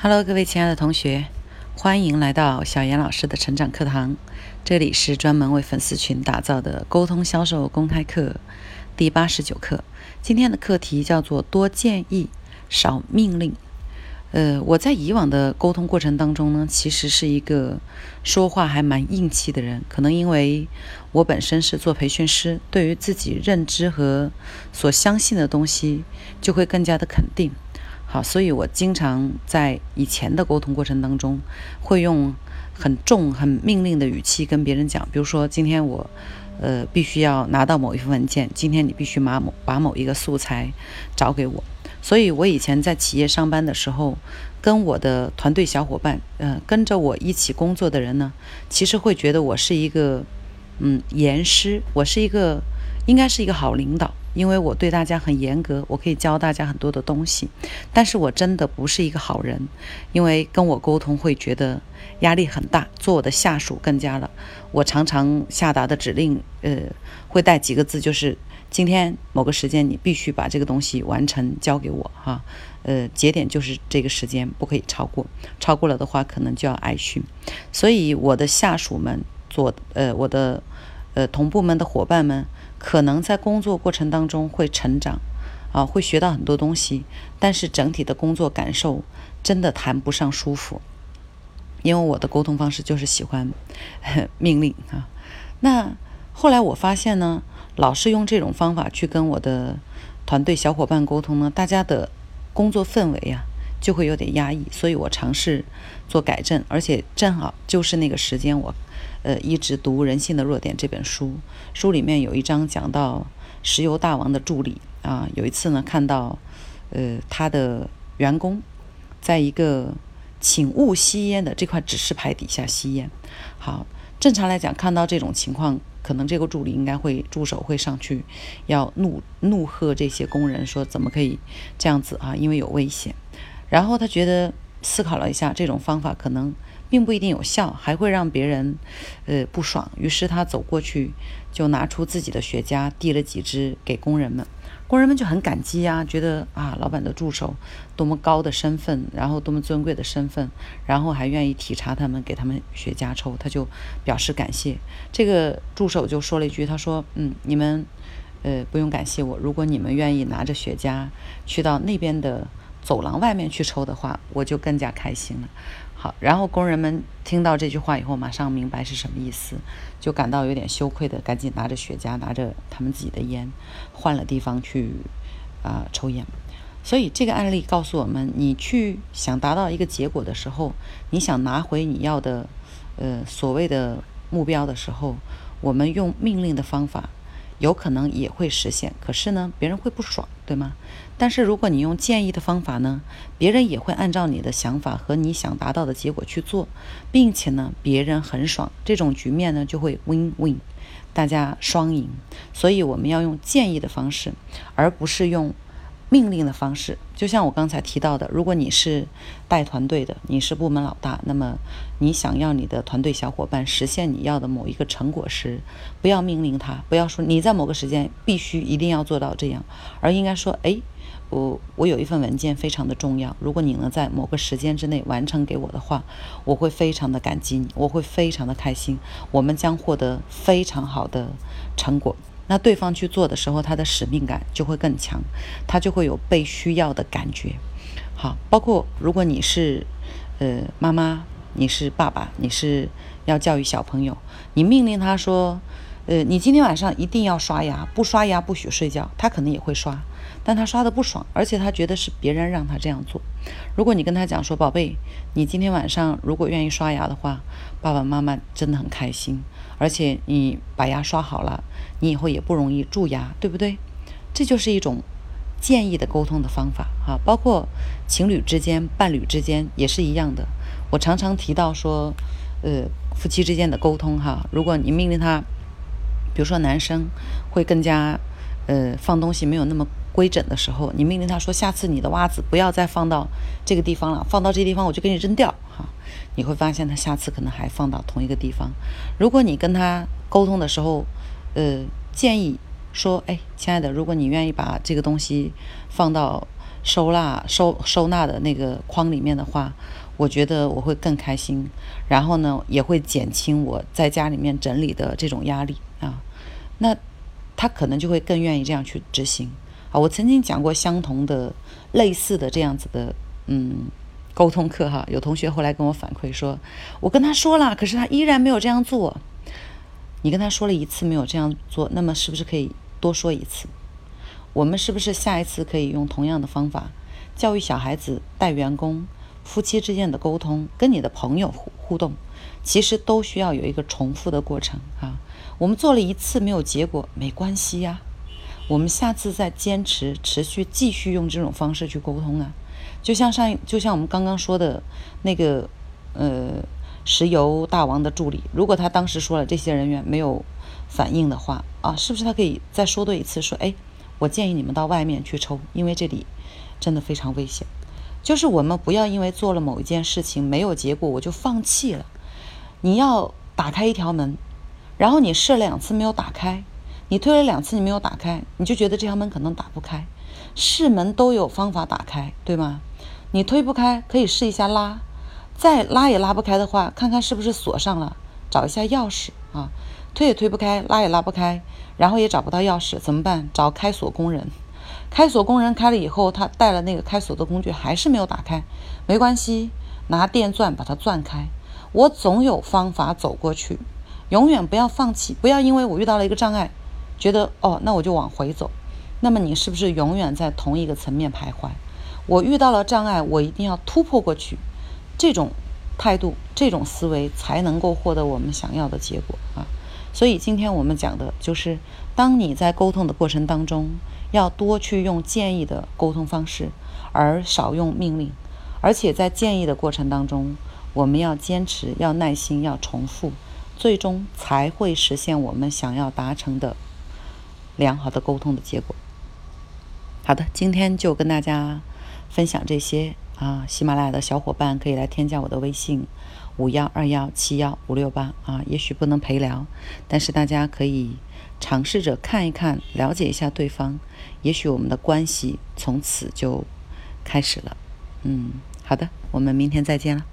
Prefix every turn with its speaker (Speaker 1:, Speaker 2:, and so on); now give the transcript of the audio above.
Speaker 1: Hello，各位亲爱的同学，欢迎来到小严老师的成长课堂。这里是专门为粉丝群打造的沟通销售公开课第八十九课。今天的课题叫做“多建议，少命令”。呃，我在以往的沟通过程当中呢，其实是一个说话还蛮硬气的人。可能因为我本身是做培训师，对于自己认知和所相信的东西，就会更加的肯定。好，所以我经常在以前的沟通过程当中，会用很重、很命令的语气跟别人讲。比如说，今天我，呃，必须要拿到某一份文件，今天你必须把某把某一个素材找给我。所以我以前在企业上班的时候，跟我的团队小伙伴，呃，跟着我一起工作的人呢，其实会觉得我是一个，嗯，严师，我是一个，应该是一个好领导。因为我对大家很严格，我可以教大家很多的东西，但是我真的不是一个好人，因为跟我沟通会觉得压力很大，做我的下属更加了。我常常下达的指令，呃，会带几个字，就是今天某个时间你必须把这个东西完成交给我，哈，呃，节点就是这个时间，不可以超过，超过了的话可能就要挨训。所以我的下属们做，呃，我的，呃，同部门的伙伴们。可能在工作过程当中会成长，啊，会学到很多东西，但是整体的工作感受真的谈不上舒服，因为我的沟通方式就是喜欢命令啊。那后来我发现呢，老是用这种方法去跟我的团队小伙伴沟通呢，大家的工作氛围呀就会有点压抑，所以我尝试做改正，而且正好就是那个时间我。呃，一直读《人性的弱点》这本书，书里面有一章讲到石油大王的助理啊。有一次呢，看到呃他的员工在一个请勿吸烟的这块指示牌底下吸烟。好，正常来讲，看到这种情况，可能这个助理应该会助手会上去要怒怒喝这些工人，说怎么可以这样子啊？因为有危险。然后他觉得思考了一下，这种方法可能。并不一定有效，还会让别人，呃不爽。于是他走过去，就拿出自己的雪茄，递了几支给工人们。工人们就很感激呀，觉得啊，老板的助手多么高的身份，然后多么尊贵的身份，然后还愿意体察他们，给他们雪茄抽，他就表示感谢。这个助手就说了一句，他说：“嗯，你们，呃，不用感谢我。如果你们愿意拿着雪茄去到那边的走廊外面去抽的话，我就更加开心了。”好，然后工人们听到这句话以后，马上明白是什么意思，就感到有点羞愧的，赶紧拿着雪茄，拿着他们自己的烟，换了地方去啊抽烟。所以这个案例告诉我们，你去想达到一个结果的时候，你想拿回你要的呃所谓的目标的时候，我们用命令的方法。有可能也会实现，可是呢，别人会不爽，对吗？但是如果你用建议的方法呢，别人也会按照你的想法和你想达到的结果去做，并且呢，别人很爽，这种局面呢就会 win win，大家双赢。所以我们要用建议的方式，而不是用。命令的方式，就像我刚才提到的，如果你是带团队的，你是部门老大，那么你想要你的团队小伙伴实现你要的某一个成果时，不要命令他，不要说你在某个时间必须一定要做到这样，而应该说，哎，我我有一份文件非常的重要，如果你能在某个时间之内完成给我的话，我会非常的感激你，我会非常的开心，我们将获得非常好的成果。那对方去做的时候，他的使命感就会更强，他就会有被需要的感觉。好，包括如果你是，呃，妈妈，你是爸爸，你是要教育小朋友，你命令他说，呃，你今天晚上一定要刷牙，不刷牙不许睡觉，他可能也会刷，但他刷的不爽，而且他觉得是别人让他这样做。如果你跟他讲说，宝贝，你今天晚上如果愿意刷牙的话，爸爸妈妈真的很开心。而且你把牙刷好了，你以后也不容易蛀牙，对不对？这就是一种建议的沟通的方法啊，包括情侣之间、伴侣之间也是一样的。我常常提到说，呃，夫妻之间的沟通哈，如果你命令他，比如说男生会更加呃放东西没有那么规整的时候，你命令他说，下次你的袜子不要再放到这个地方了，放到这地方我就给你扔掉哈。你会发现他下次可能还放到同一个地方。如果你跟他沟通的时候，呃，建议说，哎，亲爱的，如果你愿意把这个东西放到收纳收收纳的那个框里面的话，我觉得我会更开心，然后呢，也会减轻我在家里面整理的这种压力啊。那他可能就会更愿意这样去执行啊。我曾经讲过相同的、类似的这样子的嗯沟通课哈，有同学后来跟我反馈说，我跟他说了，可是他依然没有这样做。你跟他说了一次没有这样做，那么是不是可以多说一次？我们是不是下一次可以用同样的方法教育小孩子、带员工、夫妻之间的沟通、跟你的朋友互互动？其实都需要有一个重复的过程啊。我们做了一次没有结果，没关系呀。我们下次再坚持、持续、继续用这种方式去沟通啊。就像上，就像我们刚刚说的那个，呃。石油大王的助理，如果他当时说了这些人员没有反应的话啊，是不是他可以再说多一次？说，哎，我建议你们到外面去抽，因为这里真的非常危险。就是我们不要因为做了某一件事情没有结果，我就放弃了。你要打开一条门，然后你试了两次没有打开，你推了两次你没有打开，你就觉得这条门可能打不开。是门都有方法打开，对吗？你推不开，可以试一下拉。再拉也拉不开的话，看看是不是锁上了，找一下钥匙啊。推也推不开，拉也拉不开，然后也找不到钥匙，怎么办？找开锁工人。开锁工人开了以后，他带了那个开锁的工具，还是没有打开，没关系，拿电钻把它钻开。我总有方法走过去，永远不要放弃，不要因为我遇到了一个障碍，觉得哦，那我就往回走。那么你是不是永远在同一个层面徘徊？我遇到了障碍，我一定要突破过去。这种态度、这种思维才能够获得我们想要的结果啊！所以今天我们讲的就是，当你在沟通的过程当中，要多去用建议的沟通方式，而少用命令。而且在建议的过程当中，我们要坚持、要耐心、要重复，最终才会实现我们想要达成的良好的沟通的结果。好的，今天就跟大家分享这些。啊，喜马拉雅的小伙伴可以来添加我的微信五幺二幺七幺五六八啊，也许不能陪聊，但是大家可以尝试着看一看，了解一下对方，也许我们的关系从此就开始了。嗯，好的，我们明天再见了。